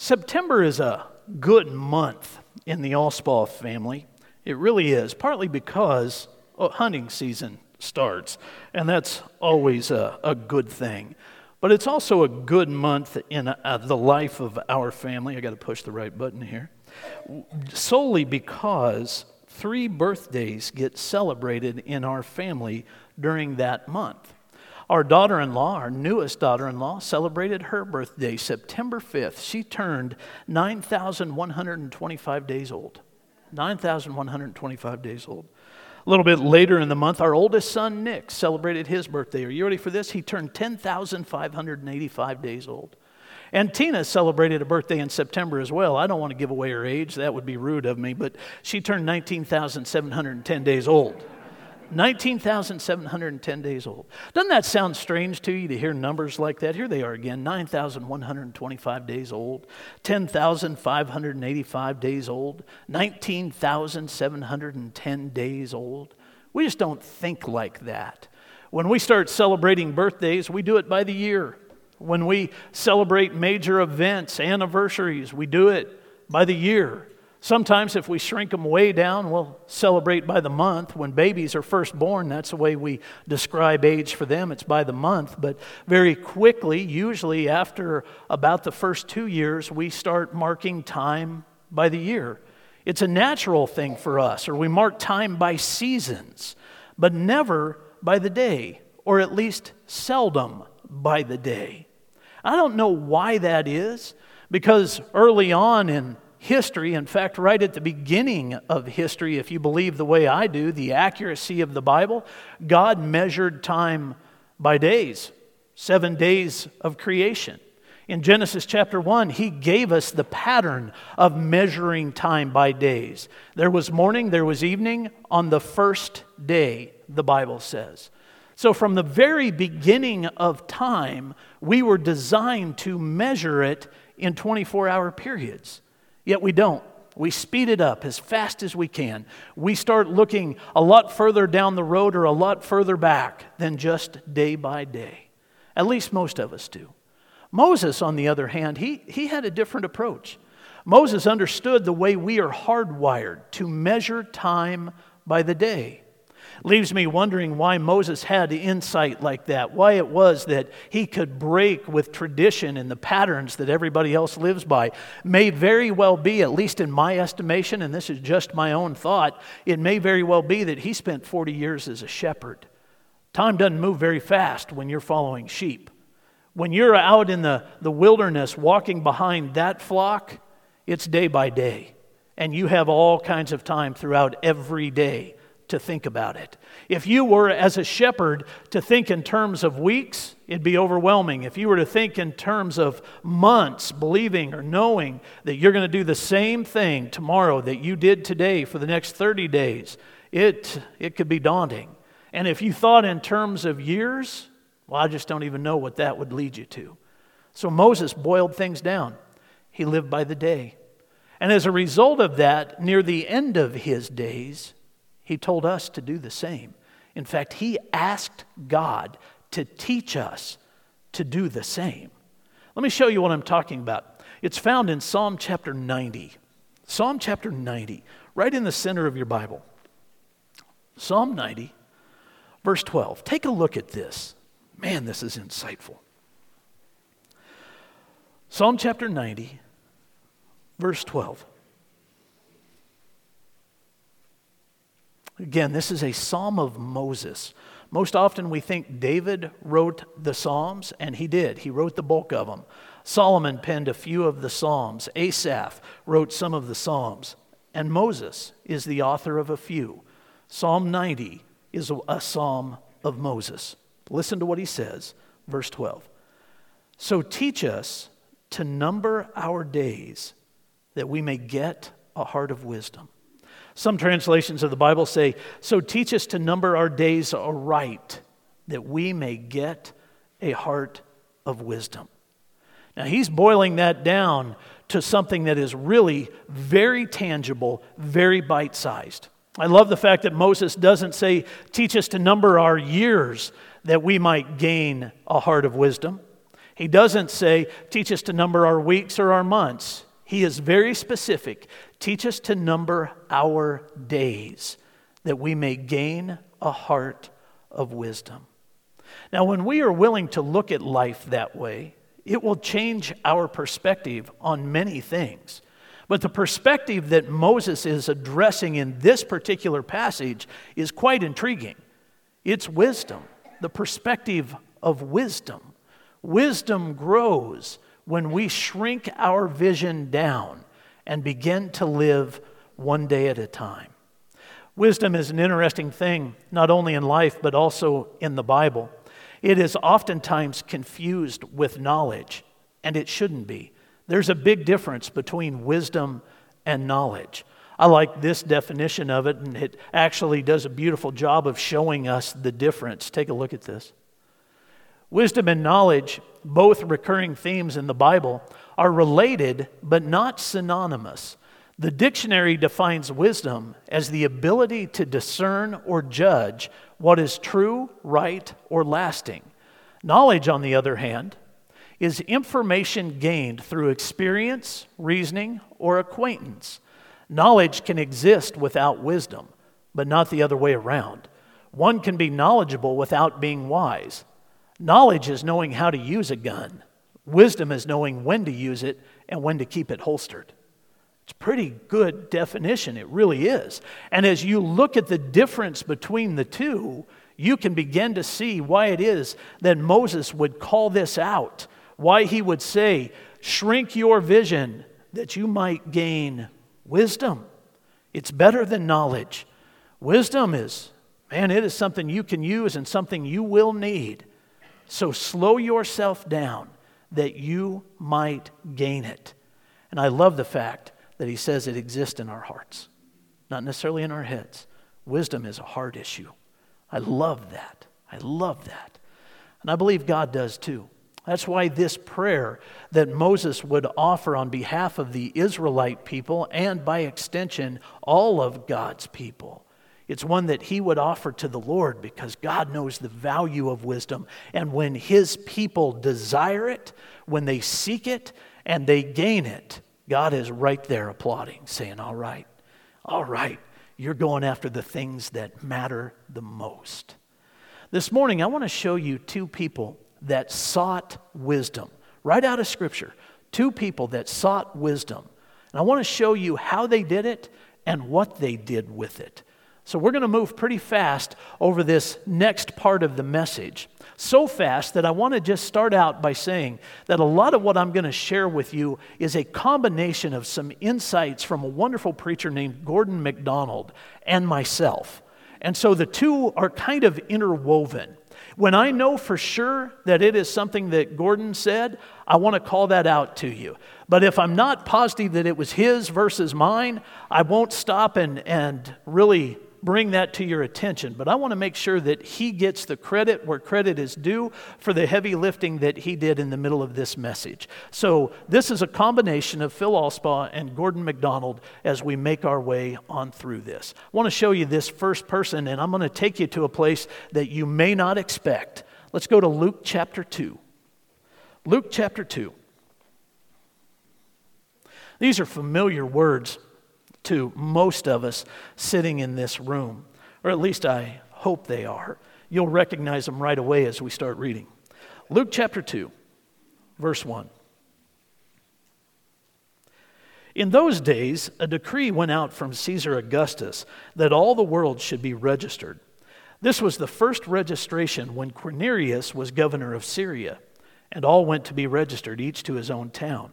September is a good month in the Allspaw family. It really is, partly because oh, hunting season starts, and that's always a, a good thing. But it's also a good month in uh, the life of our family. I got to push the right button here. Solely because three birthdays get celebrated in our family during that month. Our daughter in law, our newest daughter in law, celebrated her birthday September 5th. She turned 9,125 days old. 9,125 days old. A little bit later in the month, our oldest son, Nick, celebrated his birthday. Are you ready for this? He turned 10,585 days old. And Tina celebrated a birthday in September as well. I don't want to give away her age, that would be rude of me, but she turned 19,710 days old. 19,710 days old. Doesn't that sound strange to you to hear numbers like that? Here they are again 9,125 days old, 10,585 days old, 19,710 days old. We just don't think like that. When we start celebrating birthdays, we do it by the year. When we celebrate major events, anniversaries, we do it by the year. Sometimes, if we shrink them way down, we'll celebrate by the month. When babies are first born, that's the way we describe age for them. It's by the month. But very quickly, usually after about the first two years, we start marking time by the year. It's a natural thing for us, or we mark time by seasons, but never by the day, or at least seldom by the day. I don't know why that is, because early on in history, in fact, right at the beginning of history, if you believe the way I do, the accuracy of the Bible, God measured time by days, seven days of creation. In Genesis chapter 1, he gave us the pattern of measuring time by days. There was morning, there was evening on the first day, the Bible says. So, from the very beginning of time, we were designed to measure it in 24 hour periods. Yet we don't. We speed it up as fast as we can. We start looking a lot further down the road or a lot further back than just day by day. At least most of us do. Moses, on the other hand, he, he had a different approach. Moses understood the way we are hardwired to measure time by the day. Leaves me wondering why Moses had insight like that, why it was that he could break with tradition and the patterns that everybody else lives by. May very well be, at least in my estimation, and this is just my own thought, it may very well be that he spent 40 years as a shepherd. Time doesn't move very fast when you're following sheep. When you're out in the, the wilderness walking behind that flock, it's day by day. And you have all kinds of time throughout every day to think about it. If you were, as a shepherd, to think in terms of weeks, it'd be overwhelming. If you were to think in terms of months, believing or knowing that you're going to do the same thing tomorrow that you did today for the next 30 days, it, it could be daunting. And if you thought in terms of years, well, I just don't even know what that would lead you to. So Moses boiled things down. He lived by the day. And as a result of that, near the end of his days, he told us to do the same. In fact, he asked God to teach us to do the same. Let me show you what I'm talking about. It's found in Psalm chapter 90. Psalm chapter 90, right in the center of your Bible. Psalm 90, verse 12. Take a look at this. Man, this is insightful. Psalm chapter 90, verse 12. Again, this is a psalm of Moses. Most often we think David wrote the Psalms, and he did. He wrote the bulk of them. Solomon penned a few of the Psalms. Asaph wrote some of the Psalms. And Moses is the author of a few. Psalm 90 is a psalm of Moses. Listen to what he says, verse 12. So teach us to number our days that we may get a heart of wisdom. Some translations of the Bible say, So teach us to number our days aright, that we may get a heart of wisdom. Now, he's boiling that down to something that is really very tangible, very bite sized. I love the fact that Moses doesn't say, Teach us to number our years that we might gain a heart of wisdom. He doesn't say, teach us to number our weeks or our months. He is very specific. Teach us to number our days that we may gain a heart of wisdom. Now, when we are willing to look at life that way, it will change our perspective on many things. But the perspective that Moses is addressing in this particular passage is quite intriguing. It's wisdom, the perspective of wisdom. Wisdom grows when we shrink our vision down and begin to live one day at a time. Wisdom is an interesting thing, not only in life, but also in the Bible. It is oftentimes confused with knowledge, and it shouldn't be. There's a big difference between wisdom and knowledge. I like this definition of it, and it actually does a beautiful job of showing us the difference. Take a look at this. Wisdom and knowledge, both recurring themes in the Bible, are related but not synonymous. The dictionary defines wisdom as the ability to discern or judge what is true, right, or lasting. Knowledge, on the other hand, is information gained through experience, reasoning, or acquaintance. Knowledge can exist without wisdom, but not the other way around. One can be knowledgeable without being wise. Knowledge is knowing how to use a gun, wisdom is knowing when to use it and when to keep it holstered. It's a pretty good definition, it really is. And as you look at the difference between the two, you can begin to see why it is that Moses would call this out, why he would say, Shrink your vision that you might gain wisdom. It's better than knowledge. Wisdom is, man, it is something you can use and something you will need. So slow yourself down that you might gain it. And I love the fact that he says it exists in our hearts, not necessarily in our heads. Wisdom is a heart issue. I love that. I love that. And I believe God does too. That's why this prayer that Moses would offer on behalf of the Israelite people and by extension all of God's people. It's one that he would offer to the Lord because God knows the value of wisdom. And when his people desire it, when they seek it, and they gain it, God is right there applauding, saying, All right, all right, you're going after the things that matter the most. This morning, I want to show you two people that sought wisdom, right out of Scripture. Two people that sought wisdom. And I want to show you how they did it and what they did with it. So we're going to move pretty fast over this next part of the message. So fast that I want to just start out by saying that a lot of what I'm going to share with you is a combination of some insights from a wonderful preacher named Gordon MacDonald and myself. And so the two are kind of interwoven. When I know for sure that it is something that Gordon said, I want to call that out to you. But if I'm not positive that it was his versus mine, I won't stop and, and really bring that to your attention, but I want to make sure that he gets the credit where credit is due for the heavy lifting that he did in the middle of this message. So, this is a combination of Phil Alspaugh and Gordon MacDonald as we make our way on through this. I want to show you this first person, and I'm going to take you to a place that you may not expect. Let's go to Luke chapter 2. Luke chapter 2. These are familiar words to most of us sitting in this room, or at least I hope they are. You'll recognize them right away as we start reading. Luke chapter 2, verse 1. In those days, a decree went out from Caesar Augustus that all the world should be registered. This was the first registration when Quirinius was governor of Syria, and all went to be registered, each to his own town.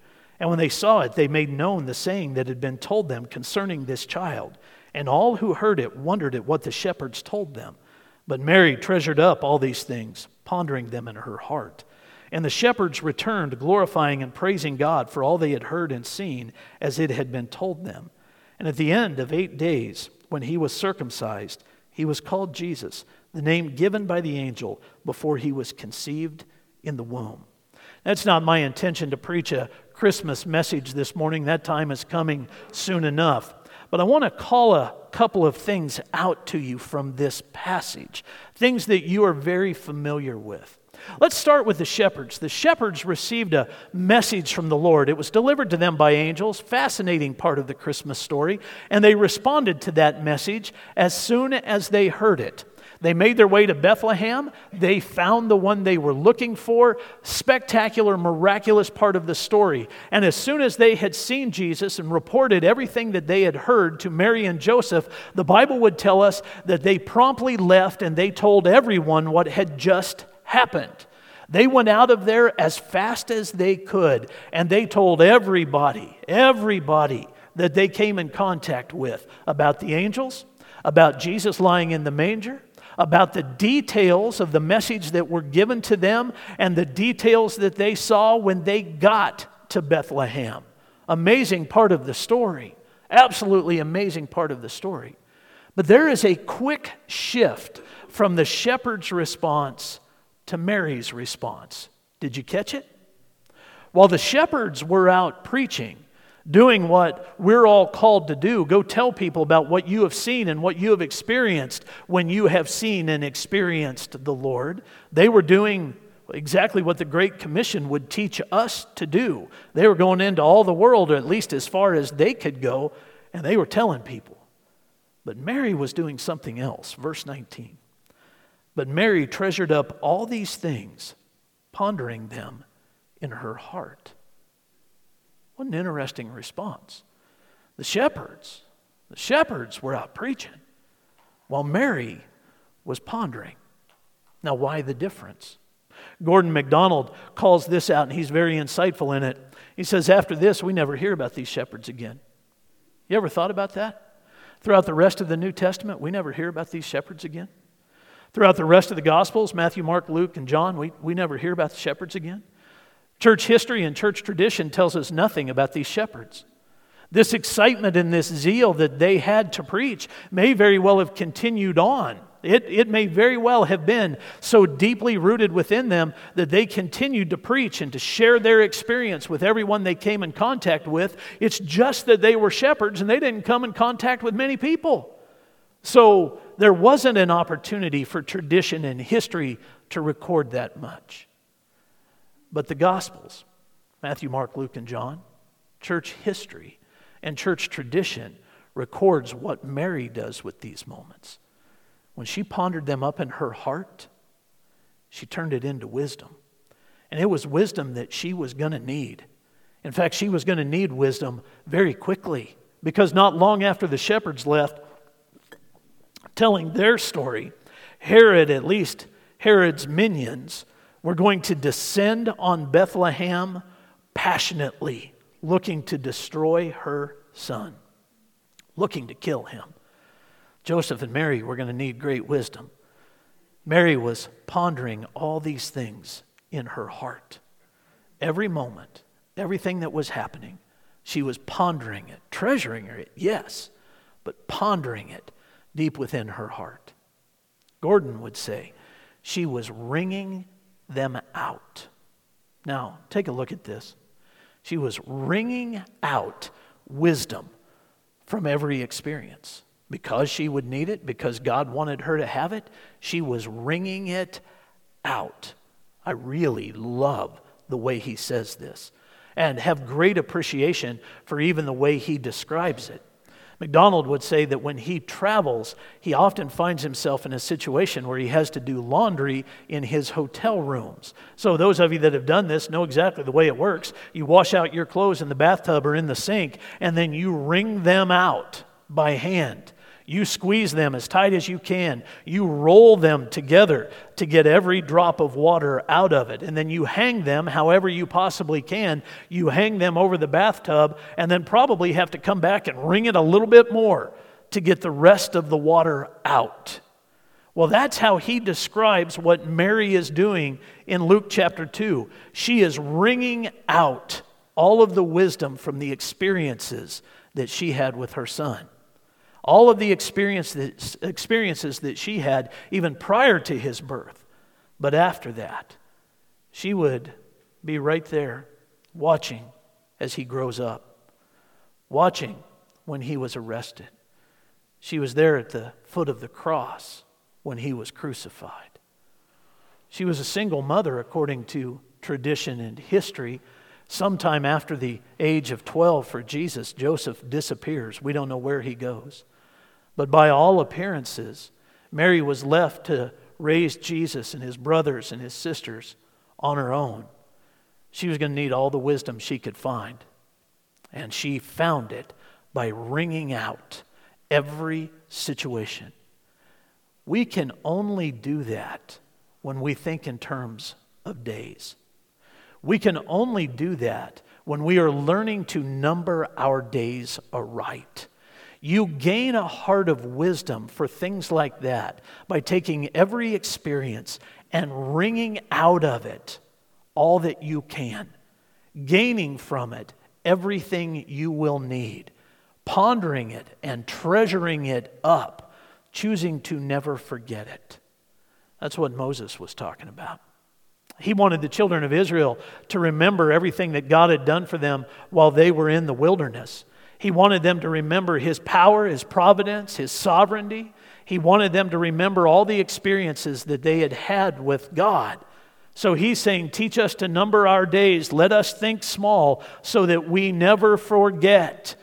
And when they saw it, they made known the saying that had been told them concerning this child. And all who heard it wondered at what the shepherds told them. But Mary treasured up all these things, pondering them in her heart. And the shepherds returned, glorifying and praising God for all they had heard and seen as it had been told them. And at the end of eight days, when he was circumcised, he was called Jesus, the name given by the angel before he was conceived in the womb. That's not my intention to preach a Christmas message this morning. That time is coming soon enough. But I want to call a couple of things out to you from this passage, things that you are very familiar with. Let's start with the shepherds. The shepherds received a message from the Lord. It was delivered to them by angels, fascinating part of the Christmas story, and they responded to that message as soon as they heard it. They made their way to Bethlehem. They found the one they were looking for. Spectacular, miraculous part of the story. And as soon as they had seen Jesus and reported everything that they had heard to Mary and Joseph, the Bible would tell us that they promptly left and they told everyone what had just happened. They went out of there as fast as they could, and they told everybody, everybody that they came in contact with about the angels, about Jesus lying in the manger, about the details of the message that were given to them, and the details that they saw when they got to Bethlehem. Amazing part of the story. Absolutely amazing part of the story. But there is a quick shift from the shepherd's response to Mary's response. Did you catch it? While the shepherds were out preaching, doing what we're all called to do, go tell people about what you have seen and what you have experienced when you have seen and experienced the Lord. They were doing exactly what the Great Commission would teach us to do. They were going into all the world, or at least as far as they could go, and they were telling people. But Mary was doing something else. Verse 19. But Mary treasured up all these things, pondering them in her heart. What an interesting response. The shepherds, the shepherds were out preaching while Mary was pondering. Now, why the difference? Gordon MacDonald calls this out, and he's very insightful in it. He says, After this, we never hear about these shepherds again. You ever thought about that? Throughout the rest of the New Testament, we never hear about these shepherds again. Throughout the rest of the Gospels, Matthew, Mark, Luke, and John, we, we never hear about the shepherds again. Church history and church tradition tells us nothing about these shepherds. This excitement and this zeal that they had to preach may very well have continued on. It, it may very well have been so deeply rooted within them that they continued to preach and to share their experience with everyone they came in contact with. It's just that they were shepherds and they didn't come in contact with many people. So there wasn't an opportunity for tradition and history to record that much. But the Gospels, Matthew, Mark, Luke, and John, church history, and church tradition records what Mary does with these moments. When she pondered them up in her heart, she turned it into wisdom. And it was wisdom that she was going to need. In fact, she was going to need wisdom very quickly because not long after the shepherds left, telling their story, Herod, at least Herod's minions, were going to descend on Bethlehem passionately, looking to destroy her son, looking to kill him. Joseph and Mary were going to need great wisdom. Mary was pondering all these things in her heart. Every moment, everything that was happening, she was pondering it, treasuring it, yes, but pondering it deep within her heart. Gordon would say she was wringing them out. Now, take a look at this. She was wringing out wisdom from every experience. Because she would need it, because God wanted her to have it, she was wringing it out. I really love the way he says this and have great appreciation for even the way he describes it. MacDonald would say that when he travels, he often finds himself in a situation where he has to do laundry in his hotel rooms. So, those of you that have done this know exactly the way it works. You wash out your clothes in the bathtub or in the sink, and then you wring them out by hand. You squeeze them as tight as you can. You roll them together to get every drop of water out of it. And then you hang them however you possibly can. You hang them over the bathtub and then probably have to come back and wring it a little bit more to get the rest of the water out. Well, that's how he describes what Mary is doing in Luke chapter 2. She is wringing out all of the wisdom from the experiences that she had with her son. All of the experiences, experiences that she had even prior to his birth. But after that, she would be right there watching as he grows up, watching when he was arrested. She was there at the foot of the cross when he was crucified. She was a single mother, according to tradition and history. Sometime after the age of 12 for Jesus, Joseph disappears. We don't know where he goes. But by all appearances, Mary was left to raise Jesus and his brothers and his sisters on her own. She was going to need all the wisdom she could find. And she found it by wringing out every situation. We can only do that when we think in terms of days. We can only do that when we are learning to number our days aright. You gain a heart of wisdom for things like that by taking every experience and wringing out of it all that you can, gaining from it everything you will need, pondering it and treasuring it up, choosing to never forget it. That's what Moses was talking about. He wanted the children of Israel to remember everything that God had done for them while they were in the wilderness. He wanted them to remember His power, His providence, His sovereignty. He wanted them to remember all the experiences that they had had with God. So he's saying, Teach us to number our days. Let us think small so that we never forget.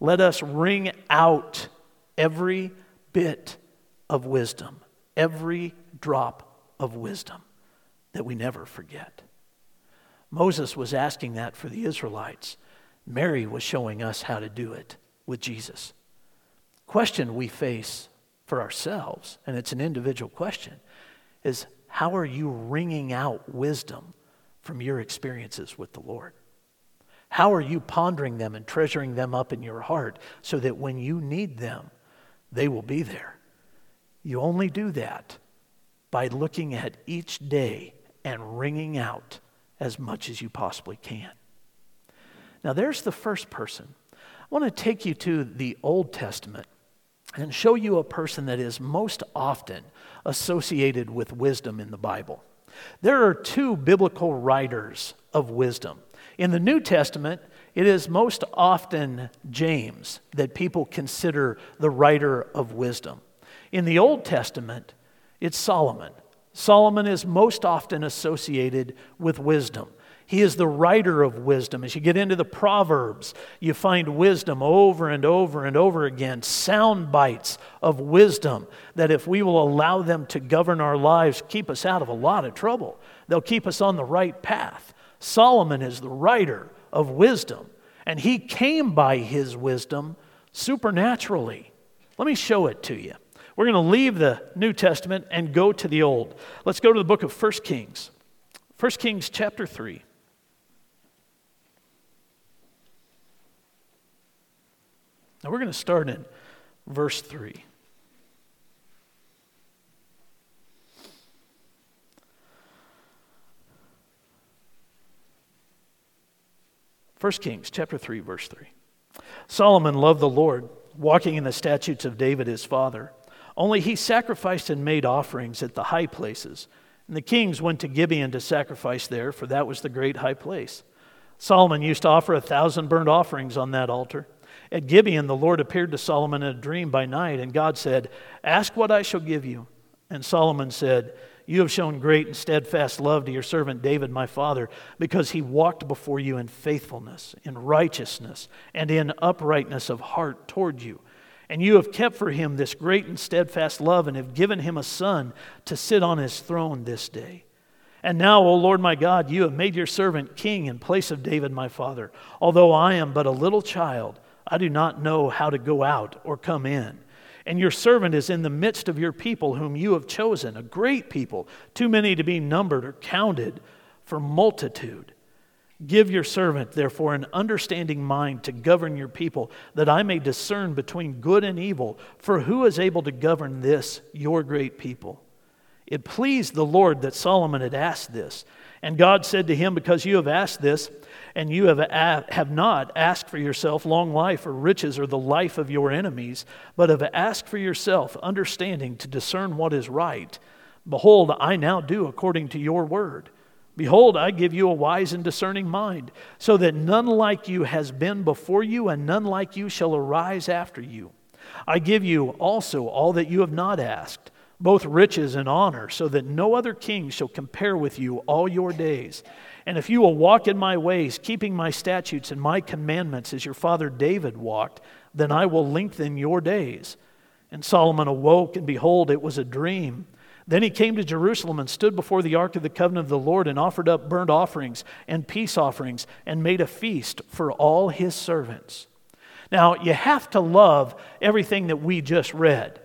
Let us wring out every bit of wisdom, every drop of wisdom that we never forget. Moses was asking that for the Israelites. Mary was showing us how to do it with Jesus. Question we face for ourselves, and it's an individual question, is how are you wringing out wisdom from your experiences with the Lord? How are you pondering them and treasuring them up in your heart so that when you need them, they will be there? You only do that by looking at each day and wringing out as much as you possibly can. Now, there's the first person. I want to take you to the Old Testament and show you a person that is most often associated with wisdom in the Bible. There are two biblical writers of wisdom. In the New Testament, it is most often James that people consider the writer of wisdom. In the Old Testament, it's Solomon. Solomon is most often associated with wisdom. He is the writer of wisdom. As you get into the Proverbs, you find wisdom over and over and over again, sound bites of wisdom that, if we will allow them to govern our lives, keep us out of a lot of trouble. They'll keep us on the right path. Solomon is the writer of wisdom, and he came by his wisdom supernaturally. Let me show it to you. We're going to leave the New Testament and go to the Old. Let's go to the book of 1 Kings. 1 Kings chapter 3. Now we're going to start in verse 3. First Kings chapter 3 verse 3. Solomon loved the Lord, walking in the statutes of David his father. Only he sacrificed and made offerings at the high places. And the kings went to Gibeon to sacrifice there, for that was the great high place. Solomon used to offer a thousand burnt offerings on that altar At Gibeon, the Lord appeared to Solomon in a dream by night, and God said, Ask what I shall give you. And Solomon said, You have shown great and steadfast love to your servant David, my father, because he walked before you in faithfulness, in righteousness, and in uprightness of heart toward you. And you have kept for him this great and steadfast love, and have given him a son to sit on his throne this day. And now, O Lord my God, you have made your servant king in place of David my father, although I am but a little child. I do not know how to go out or come in. And your servant is in the midst of your people, whom you have chosen, a great people, too many to be numbered or counted for multitude. Give your servant, therefore, an understanding mind to govern your people, that I may discern between good and evil. For who is able to govern this, your great people? It pleased the Lord that Solomon had asked this. And God said to him, Because you have asked this, and you have, a- have not asked for yourself long life or riches or the life of your enemies, but have asked for yourself understanding to discern what is right. Behold, I now do according to your word. Behold, I give you a wise and discerning mind, so that none like you has been before you, and none like you shall arise after you. I give you also all that you have not asked, both riches and honor, so that no other king shall compare with you all your days. And if you will walk in my ways, keeping my statutes and my commandments as your father David walked, then I will lengthen your days. And Solomon awoke, and behold, it was a dream. Then he came to Jerusalem and stood before the ark of the covenant of the Lord and offered up burnt offerings and peace offerings and made a feast for all his servants. Now, you have to love everything that we just read.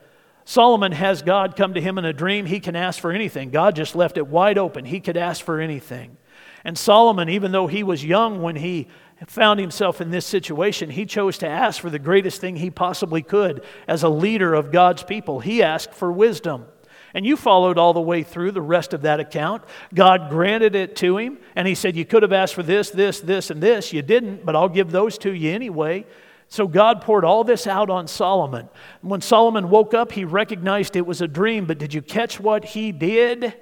Solomon has God come to him in a dream. He can ask for anything. God just left it wide open. He could ask for anything. And Solomon, even though he was young when he found himself in this situation, he chose to ask for the greatest thing he possibly could as a leader of God's people. He asked for wisdom. And you followed all the way through the rest of that account. God granted it to him, and he said, You could have asked for this, this, this, and this. You didn't, but I'll give those to you anyway. So God poured all this out on Solomon. When Solomon woke up, he recognized it was a dream, but did you catch what he did?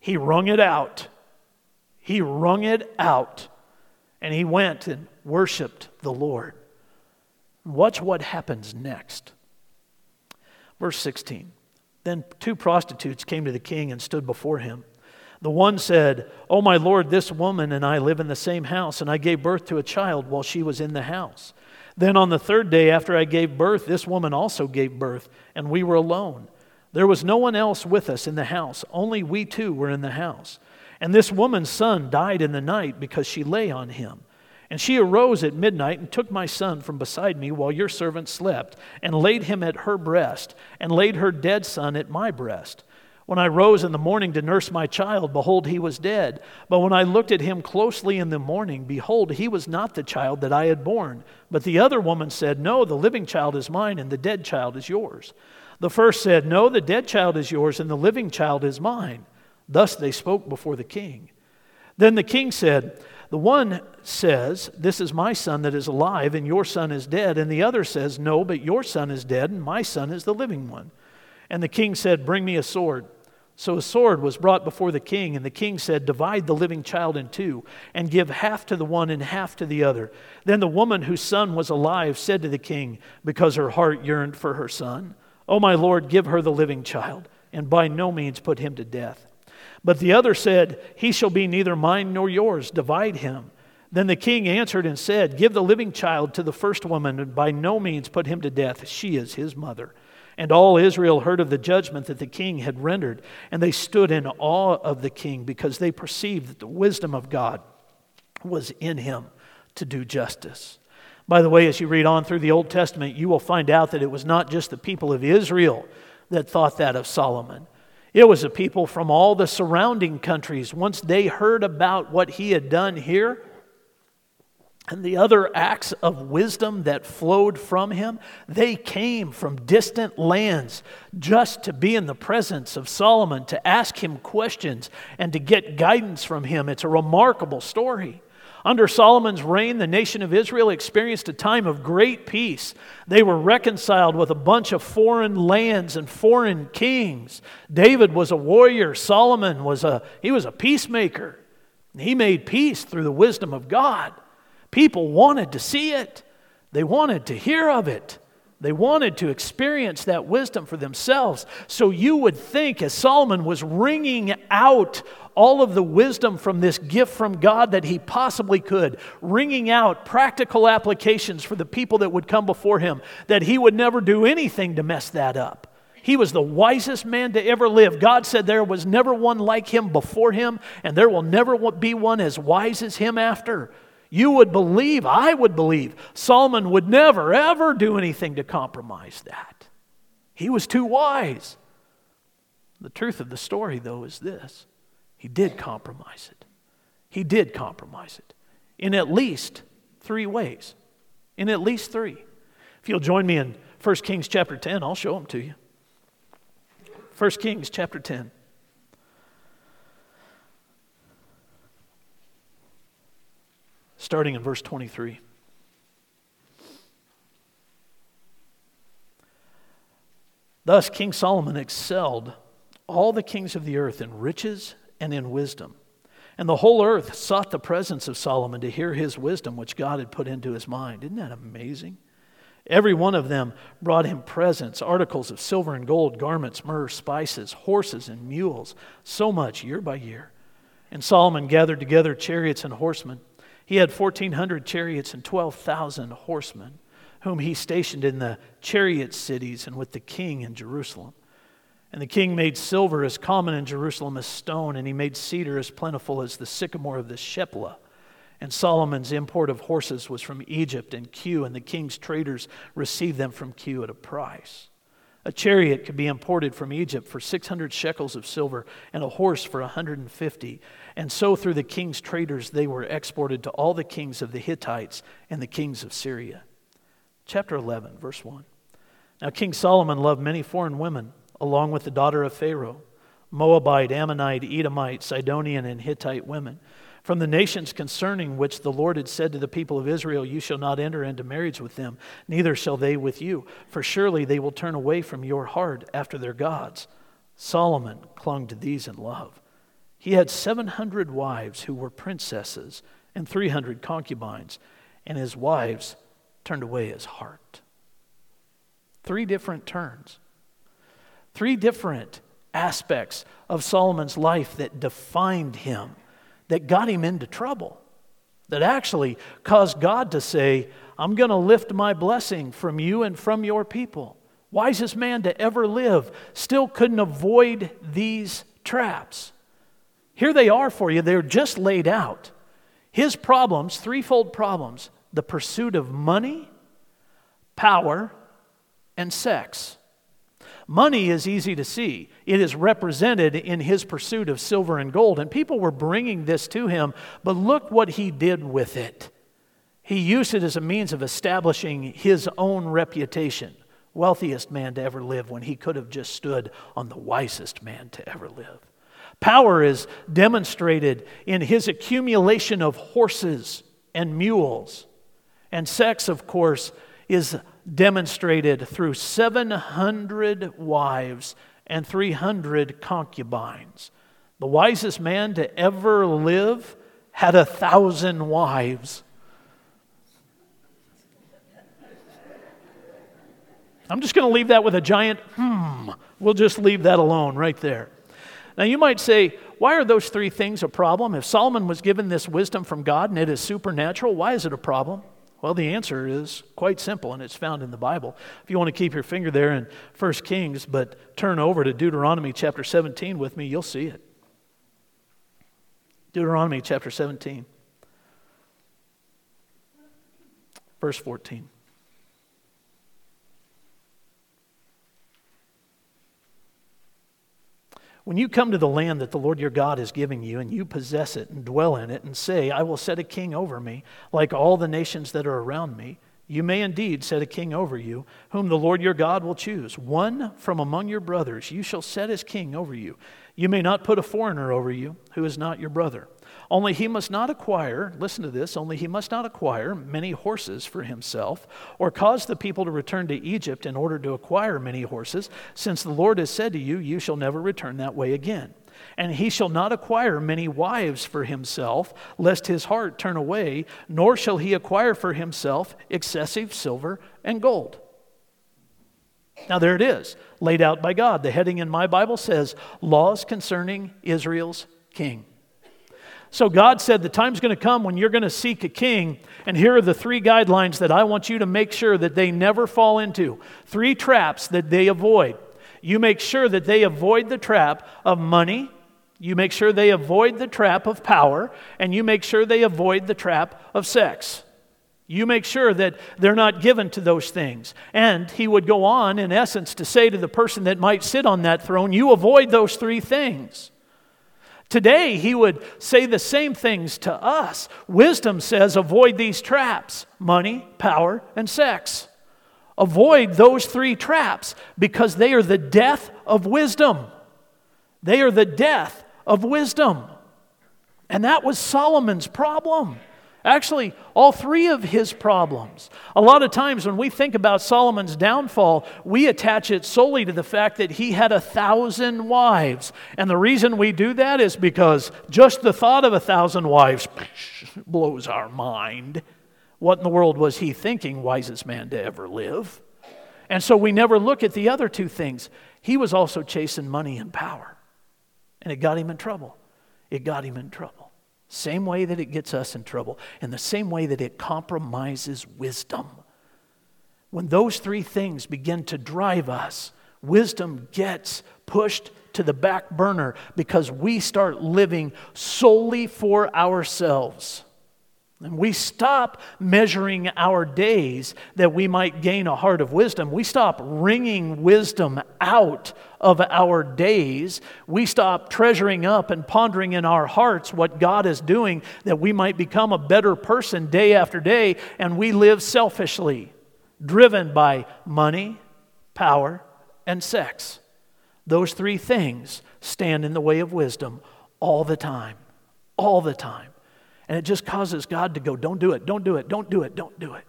He wrung it out. He wrung it out and he went and worshiped the Lord. Watch what happens next. Verse 16. Then two prostitutes came to the king and stood before him. The one said, Oh, my lord, this woman and I live in the same house, and I gave birth to a child while she was in the house. Then on the third day after I gave birth, this woman also gave birth, and we were alone. There was no one else with us in the house, only we two were in the house. And this woman's son died in the night because she lay on him. And she arose at midnight and took my son from beside me while your servant slept, and laid him at her breast, and laid her dead son at my breast. When I rose in the morning to nurse my child, behold, he was dead. But when I looked at him closely in the morning, behold, he was not the child that I had borne. But the other woman said, No, the living child is mine, and the dead child is yours. The first said, No, the dead child is yours, and the living child is mine. Thus they spoke before the king. Then the king said, The one says, This is my son that is alive, and your son is dead. And the other says, No, but your son is dead, and my son is the living one. And the king said, Bring me a sword. So a sword was brought before the king, and the king said, Divide the living child in two, and give half to the one and half to the other. Then the woman whose son was alive said to the king, because her heart yearned for her son, O my lord, give her the living child, and by no means put him to death. But the other said, He shall be neither mine nor yours, divide him. Then the king answered and said, Give the living child to the first woman, and by no means put him to death. She is his mother. And all Israel heard of the judgment that the king had rendered, and they stood in awe of the king because they perceived that the wisdom of God was in him to do justice. By the way, as you read on through the Old Testament, you will find out that it was not just the people of Israel that thought that of Solomon. It was a people from all the surrounding countries. Once they heard about what he had done here and the other acts of wisdom that flowed from him, they came from distant lands just to be in the presence of Solomon, to ask him questions and to get guidance from him. It's a remarkable story. Under Solomon's reign, the nation of Israel experienced a time of great peace. They were reconciled with a bunch of foreign lands and foreign kings. David was a warrior, Solomon was a he was a peacemaker. He made peace through the wisdom of God. People wanted to see it. They wanted to hear of it. They wanted to experience that wisdom for themselves. So you would think, as Solomon was wringing out all of the wisdom from this gift from God that he possibly could, wringing out practical applications for the people that would come before him, that he would never do anything to mess that up. He was the wisest man to ever live. God said there was never one like him before him, and there will never be one as wise as him after. You would believe, I would believe, Solomon would never, ever do anything to compromise that. He was too wise. The truth of the story, though, is this he did compromise it. He did compromise it in at least three ways. In at least three. If you'll join me in 1 Kings chapter 10, I'll show them to you. 1 Kings chapter 10. Starting in verse 23. Thus, King Solomon excelled all the kings of the earth in riches and in wisdom. And the whole earth sought the presence of Solomon to hear his wisdom, which God had put into his mind. Isn't that amazing? Every one of them brought him presents, articles of silver and gold, garments, myrrh, spices, horses, and mules, so much year by year. And Solomon gathered together chariots and horsemen. He had 1,400 chariots and 12,000 horsemen, whom he stationed in the chariot cities and with the king in Jerusalem. And the king made silver as common in Jerusalem as stone, and he made cedar as plentiful as the sycamore of the Shephelah. And Solomon's import of horses was from Egypt and Kue, and the king's traders received them from Kue at a price. A chariot could be imported from Egypt for 600 shekels of silver, and a horse for 150. And so, through the king's traders, they were exported to all the kings of the Hittites and the kings of Syria. Chapter 11, verse 1. Now, King Solomon loved many foreign women, along with the daughter of Pharaoh Moabite, Ammonite, Edomite, Sidonian, and Hittite women from the nations concerning which the Lord had said to the people of Israel, You shall not enter into marriage with them, neither shall they with you, for surely they will turn away from your heart after their gods. Solomon clung to these in love. He had 700 wives who were princesses and 300 concubines, and his wives turned away his heart. Three different turns, three different aspects of Solomon's life that defined him that got him into trouble, that actually caused God to say, I'm going to lift my blessing from you and from your people. Wisest man to ever live still couldn't avoid these traps. Here they are for you, they're just laid out. His problems, threefold problems the pursuit of money, power, and sex. Money is easy to see. It is represented in his pursuit of silver and gold. And people were bringing this to him, but look what he did with it. He used it as a means of establishing his own reputation. Wealthiest man to ever live when he could have just stood on the wisest man to ever live. Power is demonstrated in his accumulation of horses and mules. And sex, of course, is demonstrated through 700 wives and 300 concubines. The wisest man to ever live had a thousand wives. I'm just going to leave that with a giant hmm. We'll just leave that alone right there. Now, you might say, why are those three things a problem? If Solomon was given this wisdom from God and it is supernatural, why is it a problem? Well, the answer is quite simple, and it's found in the Bible. If you want to keep your finger there in 1 Kings, but turn over to Deuteronomy chapter 17 with me, you'll see it. Deuteronomy chapter 17, verse 14. When you come to the land that the Lord your God is giving you, and you possess it and dwell in it, and say, I will set a king over me, like all the nations that are around me, you may indeed set a king over you, whom the Lord your God will choose. One from among your brothers you shall set as king over you. You may not put a foreigner over you who is not your brother. Only he must not acquire, listen to this, only he must not acquire many horses for himself, or cause the people to return to Egypt in order to acquire many horses, since the Lord has said to you, You shall never return that way again. And he shall not acquire many wives for himself, lest his heart turn away, nor shall he acquire for himself excessive silver and gold. Now, there it is, laid out by God. The heading in my Bible says, Laws concerning Israel's king. So, God said, The time's going to come when you're going to seek a king, and here are the three guidelines that I want you to make sure that they never fall into. Three traps that they avoid. You make sure that they avoid the trap of money, you make sure they avoid the trap of power, and you make sure they avoid the trap of sex. You make sure that they're not given to those things. And he would go on, in essence, to say to the person that might sit on that throne, You avoid those three things. Today, he would say the same things to us. Wisdom says, Avoid these traps money, power, and sex. Avoid those three traps because they are the death of wisdom. They are the death of wisdom. And that was Solomon's problem. Actually, all three of his problems. A lot of times when we think about Solomon's downfall, we attach it solely to the fact that he had a thousand wives. And the reason we do that is because just the thought of a thousand wives blows our mind. What in the world was he thinking, wisest man to ever live? And so we never look at the other two things. He was also chasing money and power, and it got him in trouble. It got him in trouble. Same way that it gets us in trouble, and the same way that it compromises wisdom. When those three things begin to drive us, wisdom gets pushed to the back burner because we start living solely for ourselves. And we stop measuring our days that we might gain a heart of wisdom. We stop wringing wisdom out of our days. We stop treasuring up and pondering in our hearts what God is doing that we might become a better person day after day. And we live selfishly, driven by money, power, and sex. Those three things stand in the way of wisdom all the time. All the time. And it just causes God to go, don't do it, don't do it, don't do it, don't do it.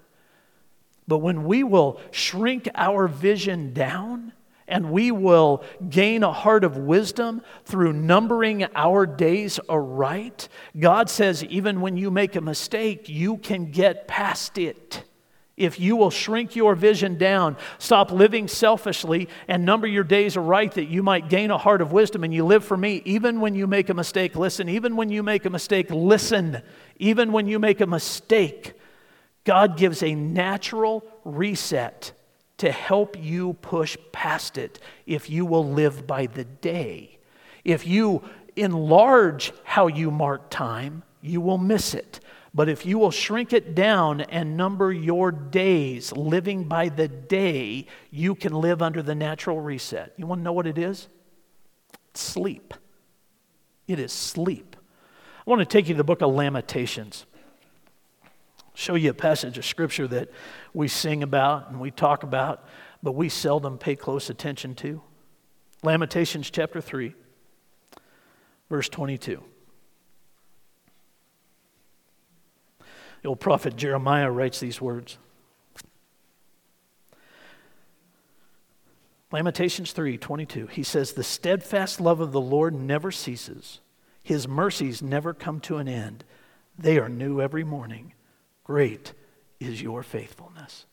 But when we will shrink our vision down and we will gain a heart of wisdom through numbering our days aright, God says, even when you make a mistake, you can get past it. If you will shrink your vision down, stop living selfishly, and number your days aright that you might gain a heart of wisdom and you live for me, even when you make a mistake, listen. Even when you make a mistake, listen. Even when you make a mistake, God gives a natural reset to help you push past it if you will live by the day. If you enlarge how you mark time, you will miss it. But if you will shrink it down and number your days, living by the day, you can live under the natural reset. You want to know what it is? sleep. It is sleep. I want to take you to the book of Lamentations. Show you a passage of scripture that we sing about and we talk about, but we seldom pay close attention to. Lamentations chapter 3, verse 22. The old prophet Jeremiah writes these words Lamentations 3 22. He says, The steadfast love of the Lord never ceases, his mercies never come to an end. They are new every morning. Great is your faithfulness.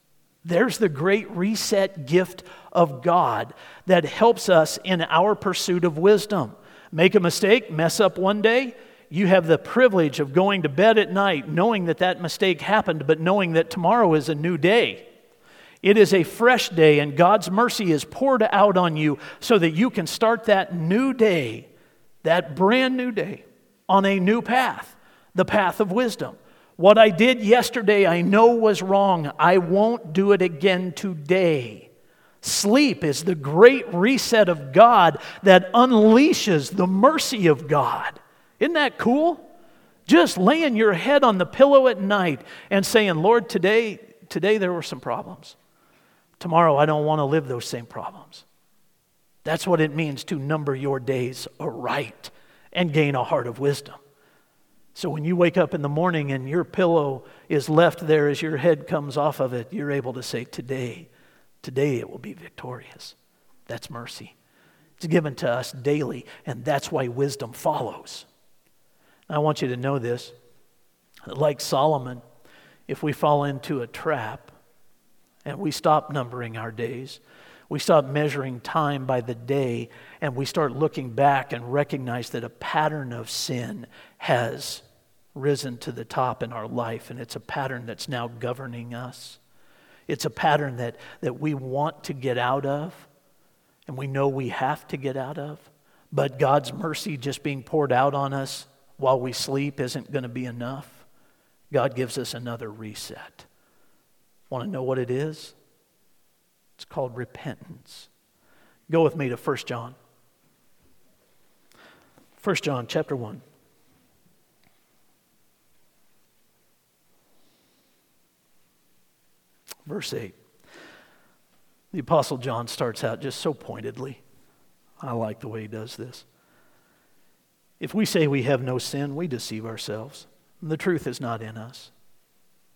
There's the great reset gift of God that helps us in our pursuit of wisdom. Make a mistake, mess up one day, you have the privilege of going to bed at night knowing that that mistake happened, but knowing that tomorrow is a new day. It is a fresh day, and God's mercy is poured out on you so that you can start that new day, that brand new day, on a new path, the path of wisdom. What I did yesterday, I know was wrong. I won't do it again today. Sleep is the great reset of God that unleashes the mercy of God. Isn't that cool? Just laying your head on the pillow at night and saying, Lord, today, today there were some problems. Tomorrow I don't want to live those same problems. That's what it means to number your days aright and gain a heart of wisdom. So when you wake up in the morning and your pillow is left there as your head comes off of it, you're able to say, Today, today it will be victorious. That's mercy. It's given to us daily, and that's why wisdom follows. I want you to know this. Like Solomon, if we fall into a trap and we stop numbering our days, we stop measuring time by the day, and we start looking back and recognize that a pattern of sin has risen to the top in our life, and it's a pattern that's now governing us. It's a pattern that, that we want to get out of, and we know we have to get out of. But God's mercy just being poured out on us while we sleep isn't going to be enough. God gives us another reset. Want to know what it is? It's called repentance. Go with me to 1 John. 1 John chapter 1. Verse 8. The Apostle John starts out just so pointedly. I like the way he does this. If we say we have no sin, we deceive ourselves. The truth is not in us.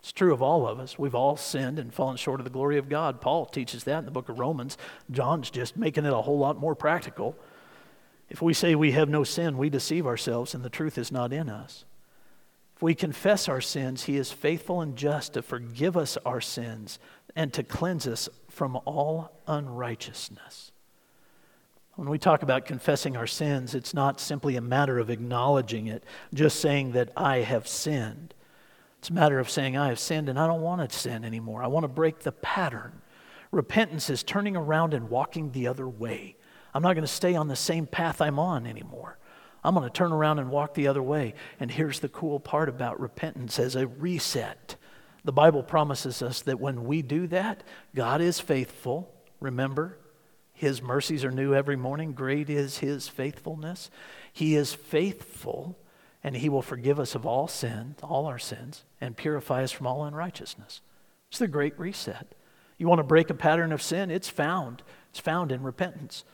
It's true of all of us. We've all sinned and fallen short of the glory of God. Paul teaches that in the book of Romans. John's just making it a whole lot more practical. If we say we have no sin, we deceive ourselves, and the truth is not in us. If we confess our sins, he is faithful and just to forgive us our sins and to cleanse us from all unrighteousness. When we talk about confessing our sins, it's not simply a matter of acknowledging it, just saying that I have sinned. It's a matter of saying, I have sinned and I don't want to sin anymore. I want to break the pattern. Repentance is turning around and walking the other way. I'm not going to stay on the same path I'm on anymore. I'm going to turn around and walk the other way. And here's the cool part about repentance as a reset. The Bible promises us that when we do that, God is faithful. Remember, His mercies are new every morning. Great is His faithfulness. He is faithful, and He will forgive us of all sin, all our sins, and purify us from all unrighteousness. It's the great reset. You want to break a pattern of sin? It's found. It's found in repentance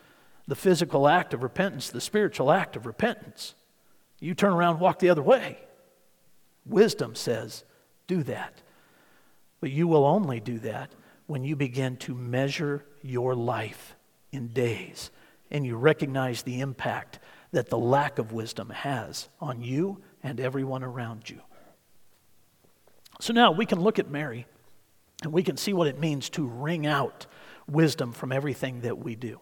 the physical act of repentance, the spiritual act of repentance. You turn around walk the other way. Wisdom says, do that. But you will only do that when you begin to measure your life in days and you recognize the impact that the lack of wisdom has on you and everyone around you. So now we can look at Mary and we can see what it means to wring out wisdom from everything that we do.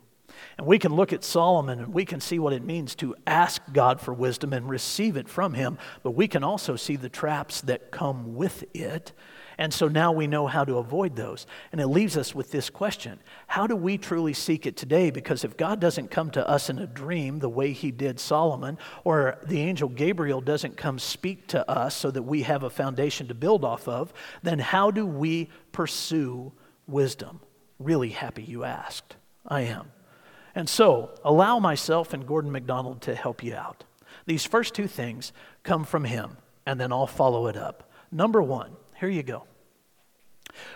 And we can look at Solomon and we can see what it means to ask God for wisdom and receive it from him, but we can also see the traps that come with it. And so now we know how to avoid those. And it leaves us with this question How do we truly seek it today? Because if God doesn't come to us in a dream the way he did Solomon, or the angel Gabriel doesn't come speak to us so that we have a foundation to build off of, then how do we pursue wisdom? Really happy you asked. I am. And so, allow myself and Gordon MacDonald to help you out. These first two things come from him, and then I'll follow it up. Number one, here you go.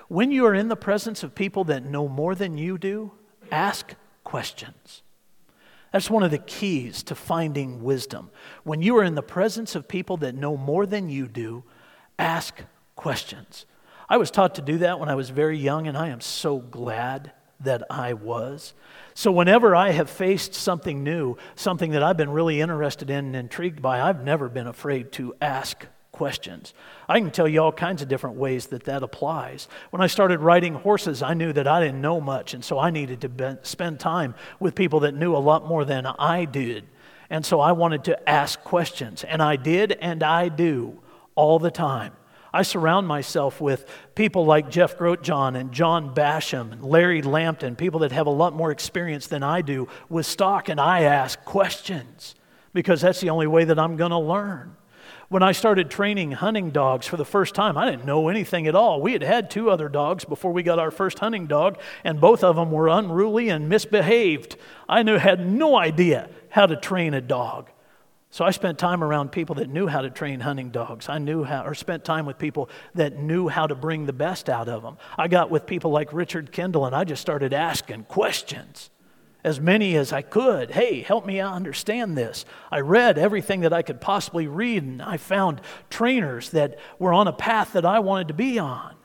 When you are in the presence of people that know more than you do, ask questions. That's one of the keys to finding wisdom. When you are in the presence of people that know more than you do, ask questions. I was taught to do that when I was very young, and I am so glad that I was. So, whenever I have faced something new, something that I've been really interested in and intrigued by, I've never been afraid to ask questions. I can tell you all kinds of different ways that that applies. When I started riding horses, I knew that I didn't know much, and so I needed to be, spend time with people that knew a lot more than I did. And so I wanted to ask questions, and I did, and I do all the time. I surround myself with people like Jeff Grotjohn and John Basham and Larry Lampton, people that have a lot more experience than I do with stock, and I ask questions because that's the only way that I'm going to learn. When I started training hunting dogs for the first time, I didn't know anything at all. We had had two other dogs before we got our first hunting dog, and both of them were unruly and misbehaved. I knew, had no idea how to train a dog. So I spent time around people that knew how to train hunting dogs. I knew how, or spent time with people that knew how to bring the best out of them. I got with people like Richard Kendall and I just started asking questions, as many as I could. Hey, help me understand this. I read everything that I could possibly read and I found trainers that were on a path that I wanted to be on.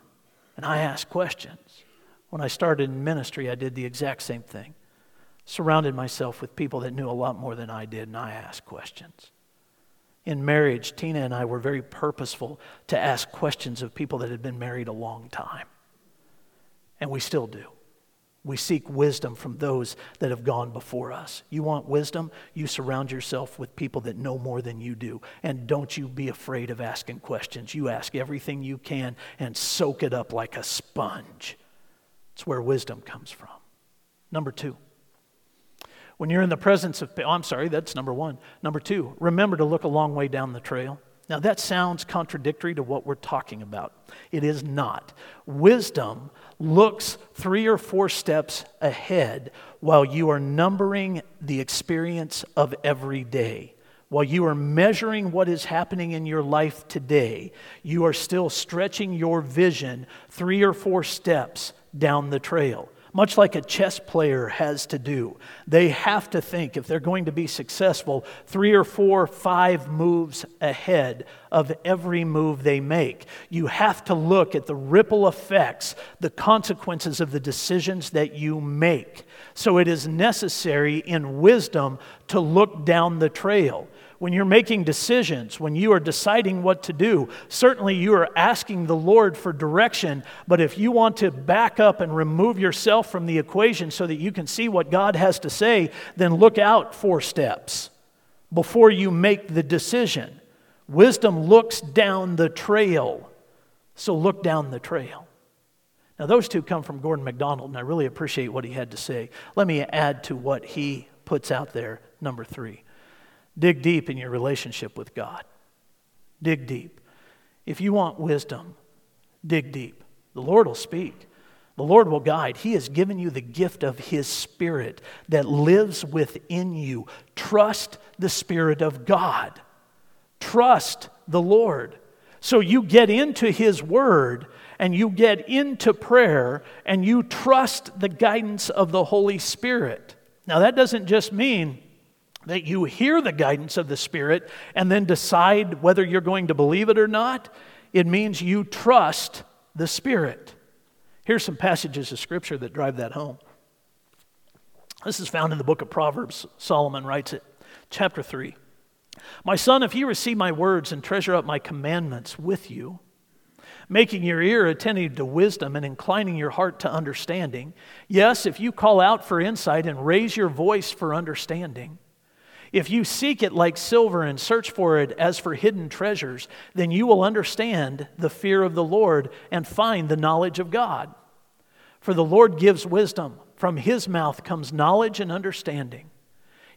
And I asked questions. When I started in ministry, I did the exact same thing surrounded myself with people that knew a lot more than I did, and I asked questions. In marriage, Tina and I were very purposeful to ask questions of people that had been married a long time. And we still do. We seek wisdom from those that have gone before us. You want wisdom? You surround yourself with people that know more than you do. And don't you be afraid of asking questions. You ask everything you can and soak it up like a sponge. It's where wisdom comes from. Number two, when you're in the presence of, oh, I'm sorry, that's number one. Number two, remember to look a long way down the trail. Now, that sounds contradictory to what we're talking about. It is not. Wisdom looks three or four steps ahead while you are numbering the experience of every day. While you are measuring what is happening in your life today, you are still stretching your vision three or four steps down the trail much like a chess player has to do. They have to think, if they're going to be successful, three or four, five moves ahead of every move they make. You have to look at the ripple effects, the consequences of the decisions that you make. So it is necessary in wisdom to look down the trail when you're making decisions, when you are deciding what to do, certainly you are asking the Lord for direction. But if you want to back up and remove yourself from the equation so that you can see what God has to say, then look out four steps before you make the decision. Wisdom looks down the trail. So look down the trail. Now, those two come from Gordon MacDonald, and I really appreciate what he had to say. Let me add to what he puts out there, number three. Dig deep in your relationship with God. Dig deep. If you want wisdom, dig deep. The Lord will speak. The Lord will guide. He has given you the gift of His Spirit that lives within you. Trust the Spirit of God. Trust the Lord. So you get into His Word and you get into prayer and you trust the guidance of the Holy Spirit. Now, that doesn't just mean that you hear the guidance of the Spirit and then decide whether you're going to believe it or not. It means you trust the Spirit. Here's some passages of Scripture that drive that home. This is found in the book of Proverbs. Solomon writes it, chapter 3. My son, if you receive my words and treasure up my commandments with you, making your ear attentive to wisdom and inclining your heart to understanding, yes, if you call out for insight and raise your voice for understanding, if you seek it like silver and search for it as for hidden treasures, then you will understand the fear of the Lord and find the knowledge of God. For the Lord gives wisdom, from his mouth comes knowledge and understanding.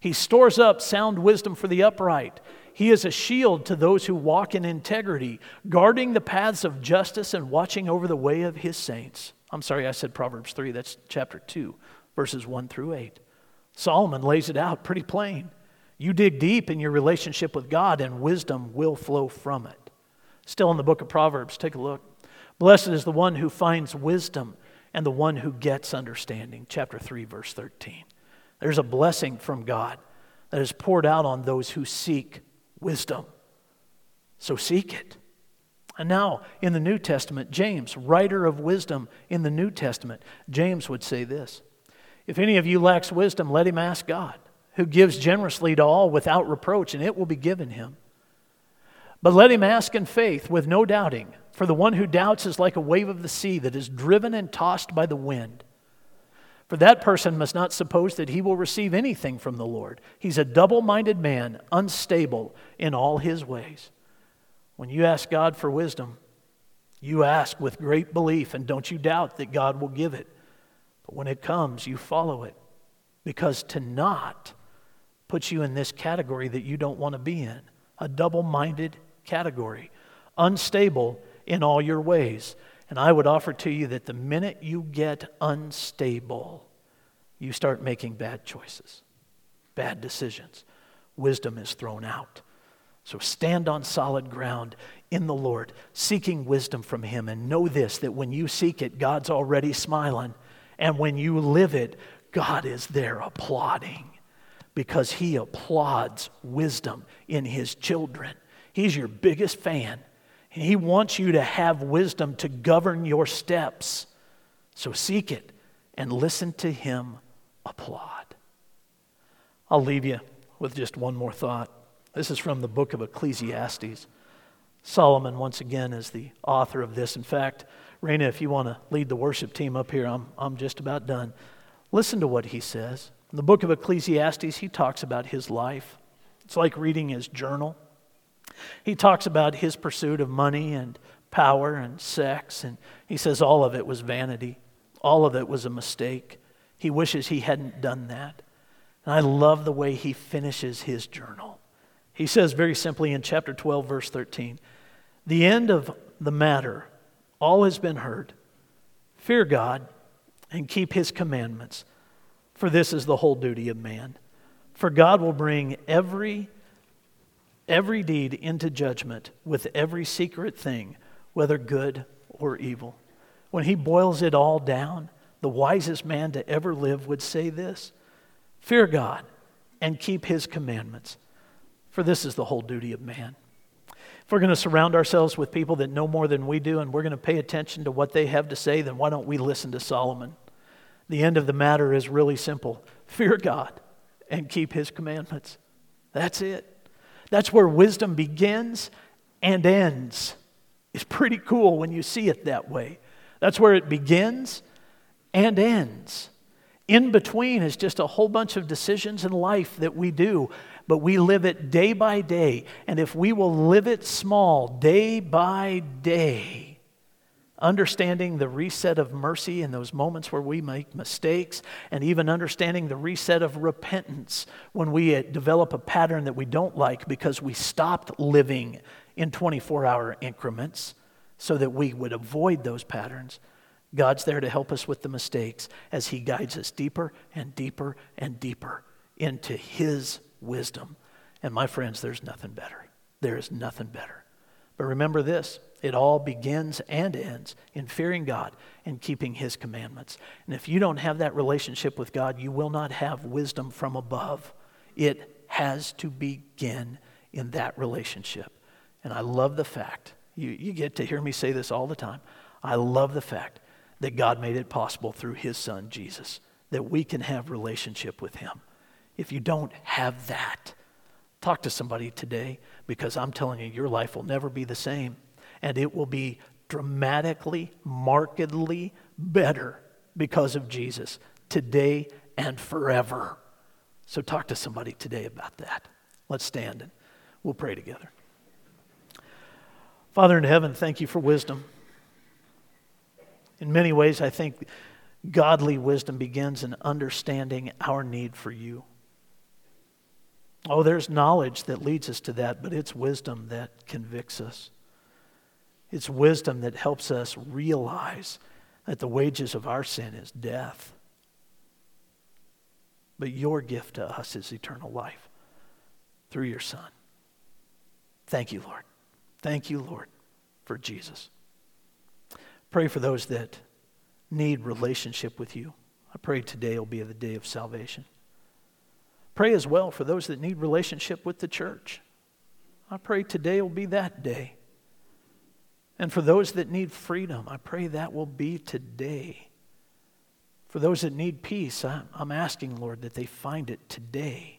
He stores up sound wisdom for the upright. He is a shield to those who walk in integrity, guarding the paths of justice and watching over the way of his saints. I'm sorry, I said Proverbs 3, that's chapter 2, verses 1 through 8. Solomon lays it out pretty plain. You dig deep in your relationship with God, and wisdom will flow from it. Still in the book of Proverbs, take a look. Blessed is the one who finds wisdom and the one who gets understanding. Chapter 3, verse 13. There's a blessing from God that is poured out on those who seek wisdom. So seek it. And now, in the New Testament, James, writer of wisdom in the New Testament, James would say this If any of you lacks wisdom, let him ask God who gives generously to all without reproach, and it will be given him. But let him ask in faith with no doubting, for the one who doubts is like a wave of the sea that is driven and tossed by the wind. For that person must not suppose that he will receive anything from the Lord. He's a double minded man, unstable in all his ways. When you ask God for wisdom, you ask with great belief, and don't you doubt that God will give it. But when it comes, you follow it. Because to not puts you in this category that you don't want to be in a double minded category, unstable in all your ways. And I would offer to you that the minute you get unstable, you start making bad choices, bad decisions. Wisdom is thrown out. So stand on solid ground in the Lord, seeking wisdom from Him. And know this that when you seek it, God's already smiling. And when you live it, God is there applauding because he applauds wisdom in his children. He's your biggest fan, and he wants you to have wisdom to govern your steps. So seek it and listen to him applaud. I'll leave you with just one more thought. This is from the book of Ecclesiastes. Solomon, once again, is the author of this. In fact, Raina, if you want to lead the worship team up here, I'm, I'm just about done. Listen to what he says. In the book of Ecclesiastes, he talks about his life. It's like reading his journal. He talks about his pursuit of money and power and sex, and he says all of it was vanity, all of it was a mistake. He wishes he hadn't done that. And I love the way he finishes his journal. He says very simply in chapter 12, verse 13 The end of the matter, all has been heard. Fear God and keep his commandments, for this is the whole duty of man. For God will bring every, every deed into judgment with every secret thing, whether good or evil. When he boils it all down, the wisest man to ever live would say this Fear God and keep his commandments, for this is the whole duty of man. If we're going to surround ourselves with people that know more than we do and we're going to pay attention to what they have to say, then why don't we listen to Solomon? The end of the matter is really simple fear God and keep his commandments. That's it. That's where wisdom begins and ends. It's pretty cool when you see it that way. That's where it begins and ends. In between is just a whole bunch of decisions in life that we do, but we live it day by day. And if we will live it small, day by day, understanding the reset of mercy in those moments where we make mistakes, and even understanding the reset of repentance when we uh, develop a pattern that we don't like because we stopped living in 24 hour increments so that we would avoid those patterns God's there to help us with the mistakes as He guides us deeper and deeper and deeper into His wisdom. And my friends, there's nothing better. There is nothing better. But remember this it all begins and ends in fearing God and keeping His commandments. And if you don't have that relationship with God, you will not have wisdom from above. It has to begin in that relationship. And I love the fact, you, you get to hear me say this all the time. I love the fact that God made it possible through his son Jesus that we can have relationship with him. If you don't have that, talk to somebody today because I'm telling you your life will never be the same and it will be dramatically, markedly better because of Jesus today and forever. So talk to somebody today about that. Let's stand and we'll pray together. Father in heaven, thank you for wisdom. In many ways, I think godly wisdom begins in understanding our need for you. Oh, there's knowledge that leads us to that, but it's wisdom that convicts us. It's wisdom that helps us realize that the wages of our sin is death. But your gift to us is eternal life through your Son. Thank you, Lord. Thank you, Lord, for Jesus. Pray for those that need relationship with you. I pray today will be the day of salvation. Pray as well for those that need relationship with the church. I pray today will be that day. And for those that need freedom, I pray that will be today. For those that need peace, I'm asking, Lord, that they find it today.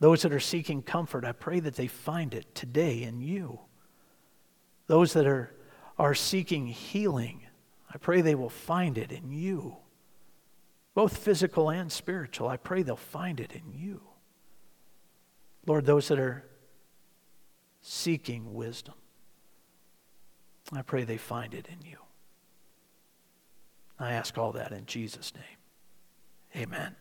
Those that are seeking comfort, I pray that they find it today in you. Those that are are seeking healing, I pray they will find it in you. Both physical and spiritual, I pray they'll find it in you. Lord, those that are seeking wisdom, I pray they find it in you. I ask all that in Jesus' name. Amen.